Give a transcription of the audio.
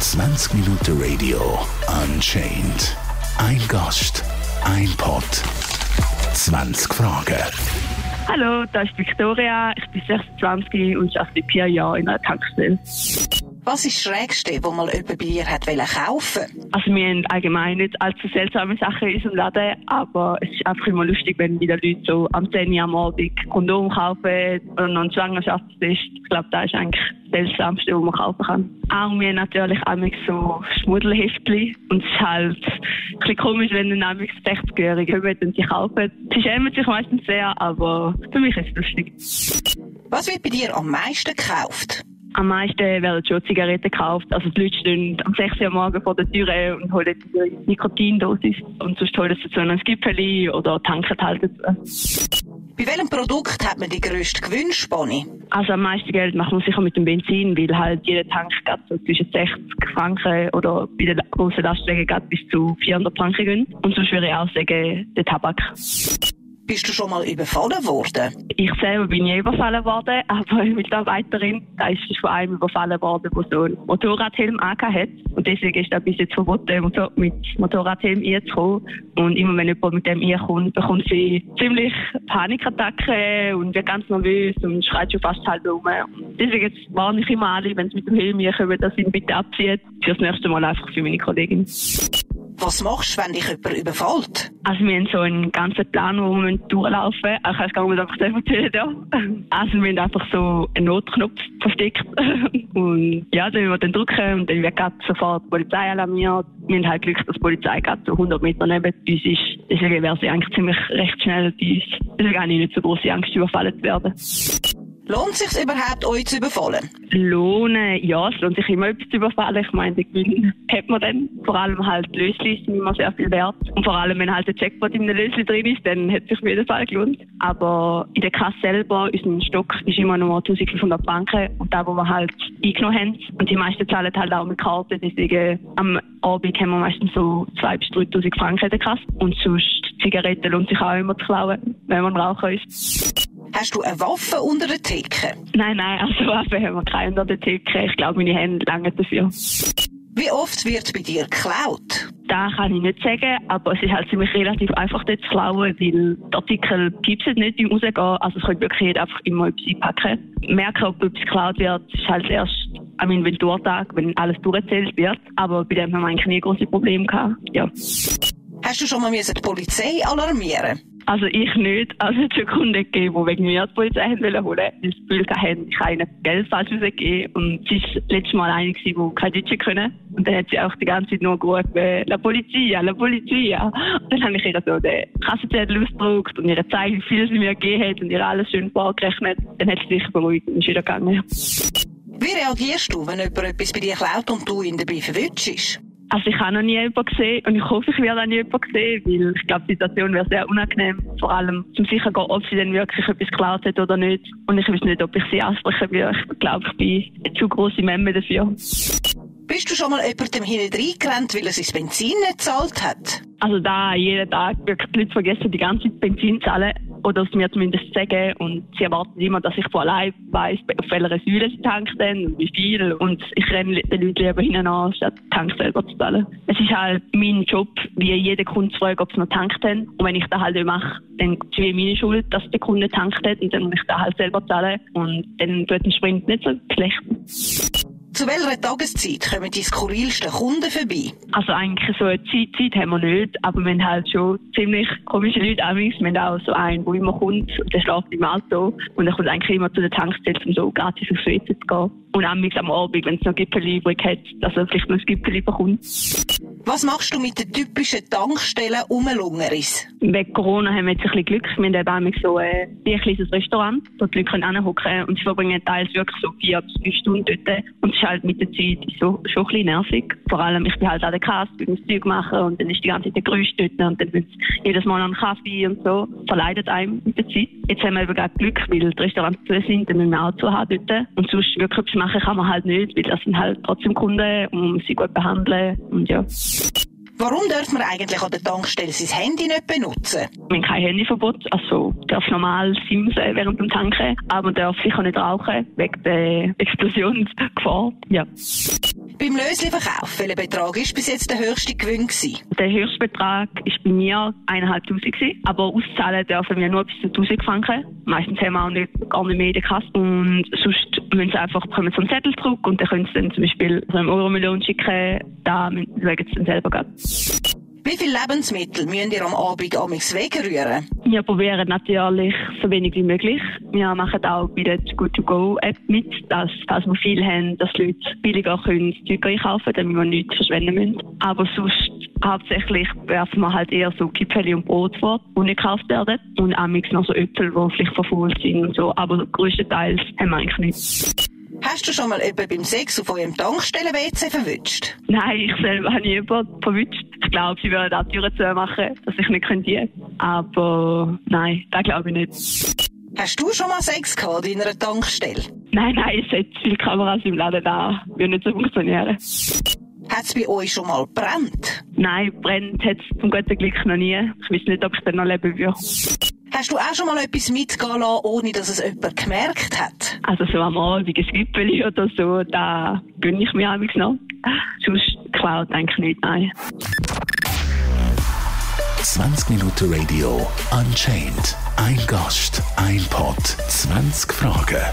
20 Minuten Radio Unchained. Ein Gast, ein Pod, 20 Fragen. Hallo, da ist Victoria. Ich bin 26 und arbeite vier Jahren in einer Tankstelle. Was ist das Schrägste, was mal jemand bei dir hat kaufen Also wir haben allgemein nicht allzu seltsame Sachen in unserem Laden, aber es ist einfach immer lustig, wenn wieder Leute so am 10 Uhr am Abend Kondom kaufen oder noch einen Schwangerschaftstest. Ich glaube, das ist eigentlich das Seltsamste, was man kaufen kann. Auch wir haben natürlich auch so Schmuddelheftchen und es ist halt ein bisschen komisch, wenn dann auch 60-Jährige kommen und sie kaufen. Sie schämen sich meistens sehr, aber für mich ist es lustig. Was wird bei dir am meisten gekauft? Am meisten werden schon Zigaretten gekauft. Also die Leute stehen am 6 Uhr am Morgen vor der Tür und holen die Nikotindosis. Und sonst holen sie so ein Gipfeli oder tanken halt dazu. Bei welchem Produkt hat man die grösste Gewinnspanne? Also am meisten Geld macht man sicher mit dem Benzin, weil halt jeder Tank geht so zwischen 60 Franken oder bei den großen Lastwagen geht bis zu 400 Franken gehen. Und sonst würde ich auch sagen, der Tabak. Bist du schon mal überfallen worden? Ich selber bin nie überfallen worden, aber eine Mitarbeiterin, da ist von einem überfallen worden, der so einen Motorradhelm hat. Und deswegen ist das bis jetzt verboten, mit Motorradhelm einzukommen. Und immer wenn jemand mit dem einkommt, bekommt sie ziemlich Panikattacken und wird ganz nervös und schreit schon fast halb um. Deswegen warne ich immer alle, wenn sie mit dem Helm einkommen, dass sie ihn bitte abziehen. Für das nächste Mal einfach für meine Kollegin. Was machst du, wenn dich jemand überfällt? Also wir haben so einen ganzen Plan, wo wir durchlaufen müssen. Ich weiß gar nicht, ob ich das erzählen Also wir haben einfach so einen Notknopf versteckt. und ja, dann müssen wir drücken und dann wird sofort die Polizei alarmiert. Wir haben halt Glück, dass die Polizei gerade so 100 Meter neben uns ist. Deswegen wäre sie eigentlich ziemlich recht schnell bei uns. Deswegen habe ich nicht so große Angst, überfallen zu werden. Lohnt es sich überhaupt, euch zu überfallen? Lohnen, ja, es lohnt sich immer etwas zu überfallen. Ich meine, den Gewinn hat man dann. Vor allem halt Lösli sind immer sehr viel wert. Und vor allem, wenn halt der Jackpot in einem Lösli drin ist, dann hat es sich auf jeden Fall gelohnt. Aber in der Kasse selber, unser Stock ist immer nur 1500 Franken. Und da, wo wir halt eingenommen haben. Und die meisten zahlen halt auch mit Karte. Deswegen am Abend haben wir meistens so 2.000 bis 3.000 Franken in der Kasse. Und sonst Zigaretten lohnt sich auch immer zu klauen, wenn man Raucher ist. Hast du eine Waffe unter der Theke? Nein, nein, also Waffe haben wir keine unter der Theke. Ich glaube, meine Hände langen dafür. Wie oft wird bei dir geklaut? Das kann ich nicht sagen, aber es ist halt ziemlich relativ einfach dort zu klauen, weil die Artikel es nicht im Rausgehen. Also es könnte wirklich jeder einfach immer etwas einpacken. Merken, ob etwas geklaut wird, ist halt erst am Inventurtag, wenn alles durchgezählt wird. Aber bei dem haben wir eigentlich nie große Probleme gehabt. Ja. Hast du schon mal die Polizei alarmieren also ich nicht. Also es hat Kunden gegeben, die wegen mir die Polizei holen, weil sie das Gefühl hatten, ich habe ihnen Geld falsch rausgegeben. Und sie war letztes Mal eine, die kein Deutsch können. Und dann hat sie auch die ganze Zeit nur gerufen, La Polizia, La Polizia. Und dann habe ich ihr so den Kassenzettel ausgedruckt und ihr gezeigt, wie viel sie mir gegeben hat und ihr alles schön vorgerechnet. Dann hat sie sich beruhigt und ist wieder gegangen. Wie reagierst du, wenn jemand etwas bei dir klaut und du ihn dabei verwünschst? Also ich habe noch nie jemanden gesehen und ich hoffe, ich werde auch nie jemanden sehen, weil ich glaube, die Situation wäre sehr unangenehm. Vor allem zum sicher gehen, ob sie denn wirklich etwas geklaut hat oder nicht. Und ich weiß nicht, ob ich sie ansprechen will. Ich glaube, ich bin eine zu große Memme dafür. Bist du schon mal jemandem hinten reingerannt, weil er sein Benzin nicht gezahlt hat? Also da jeden Tag wirklich die Leute vergessen, die ganze Zeit Benzin zu zahlen oder es mir zumindest sagen. Und sie erwarten immer, dass ich von allein weiss, auf welcher Säule sie tanken und wie viel. Und ich renne den Leuten lieber hinten an, statt Tank selber zu zahlen. Es ist halt mein Job, wie jeder Kunde zu fragen, ob sie noch tankt haben. Und wenn ich das halt nicht mache, dann ist es meine Schuld, dass der Kunde tankt hat und dann muss ich das halt selber zahlen. Und dann wird ein Sprint nicht so schlecht. Zu welcher Tageszeit kommen die skurrilsten Kunden vorbei? Also eigentlich so eine Zeit, Zeit haben wir nicht, aber wir haben halt schon ziemlich komische Leute Wir haben auch so einen, der immer kommt, der schläft im Auto und er kommt eigentlich immer zu der Tankstelle, um so gratis aufs WC zu gehen. Und am Abend, wenn es noch Gipfel hat, dass er vielleicht noch ein Gipfel bekommt. Was machst du mit den typischen Tankstellen Umlungeris? Wegen Corona haben wir jetzt ein bisschen Glück. Wir haben eben so äh, ein kleines Restaurant, wo die Leute hinhocken und sie verbringen teils wirklich so vier bis fünf Stunden dort. Und es ist halt mit der Zeit so, schon ein bisschen nervig. Vor allem, ich bin halt an der Kasse, will das Zeug machen und dann ist die ganze Zeit der Geräusch dort und dann wird jedes Mal einen Kaffee und so. Verleidet einem mit der Zeit. Jetzt haben wir eben gerade Glück, weil die Restaurants zu sind, dann müssen wir auch zu haben dort. Und sonst wirklich machen kann man halt nicht, weil das sind halt trotzdem Kunden und muss sie gut behandeln und ja. Warum darf man eigentlich an der Tankstelle sein Handy nicht benutzen? Wir haben kein Handyverbot, also darf normal simsen während dem Tanken, aber man darf sicher nicht rauchen, wegen der Explosionsgefahr. Ja. Beim Lösli-Verkauf, welcher Betrag ist bis jetzt der höchste Gewinn gewesen? Der höchste Betrag war bei mir 1'500, aber auszahlen dürfen wir nur bis zu 1000 Franken. Meistens haben wir auch nicht, gar nicht mehr in der Kasse und sonst müssen sie einfach, bekommen so einen Zettel zurück und dann können sie dann zum Beispiel so einen Euro-Million schicken, da schauen sie dann selber gehen. Wie viele Lebensmittel müsst ihr am Abend amigs wegrühren? Wir probieren natürlich so wenig wie möglich. Wir machen auch bei der Good to Go App mit, dass, falls wir viel haben, dass die Leute billiger können Zeug einkaufen können, damit wir nichts verschwenden müssen. Aber sonst hauptsächlich werfen wir halt eher so Kipfeli und Brot vor, die nicht gekauft werden. Und amigs noch so Äpfel, die vielleicht verfault sind und so. Aber größtenteils haben wir eigentlich nichts. Hast du schon mal jemanden beim Sex auf eurem Tankstellen-WC verwünscht? Nein, ich selber habe nie jemanden verwünscht. Ich glaube, sie würden auch Türen zu machen, dass ich nicht könnte. Aber nein, das glaube ich nicht. Hast du schon mal Sex gehabt in einer Tankstelle? Nein, nein, es hat viele Kameras im Laden da. Würde nicht so funktionieren. Hat es bei euch schon mal brennt? Nein, brennt hat es zum guten Glück noch nie. Ich weiß nicht, ob ich dann noch leben würde. Hast du auch schon mal etwas mitgehen lassen, ohne dass es jemand gemerkt hat? Also so am Abend ein Wippeli oder so, da gönne ich mir amigs noch. Sonst klaut eigentlich nicht, nein. 20 Minuten Radio Unchained. Ein Gast, ein Pod, 20 Fragen.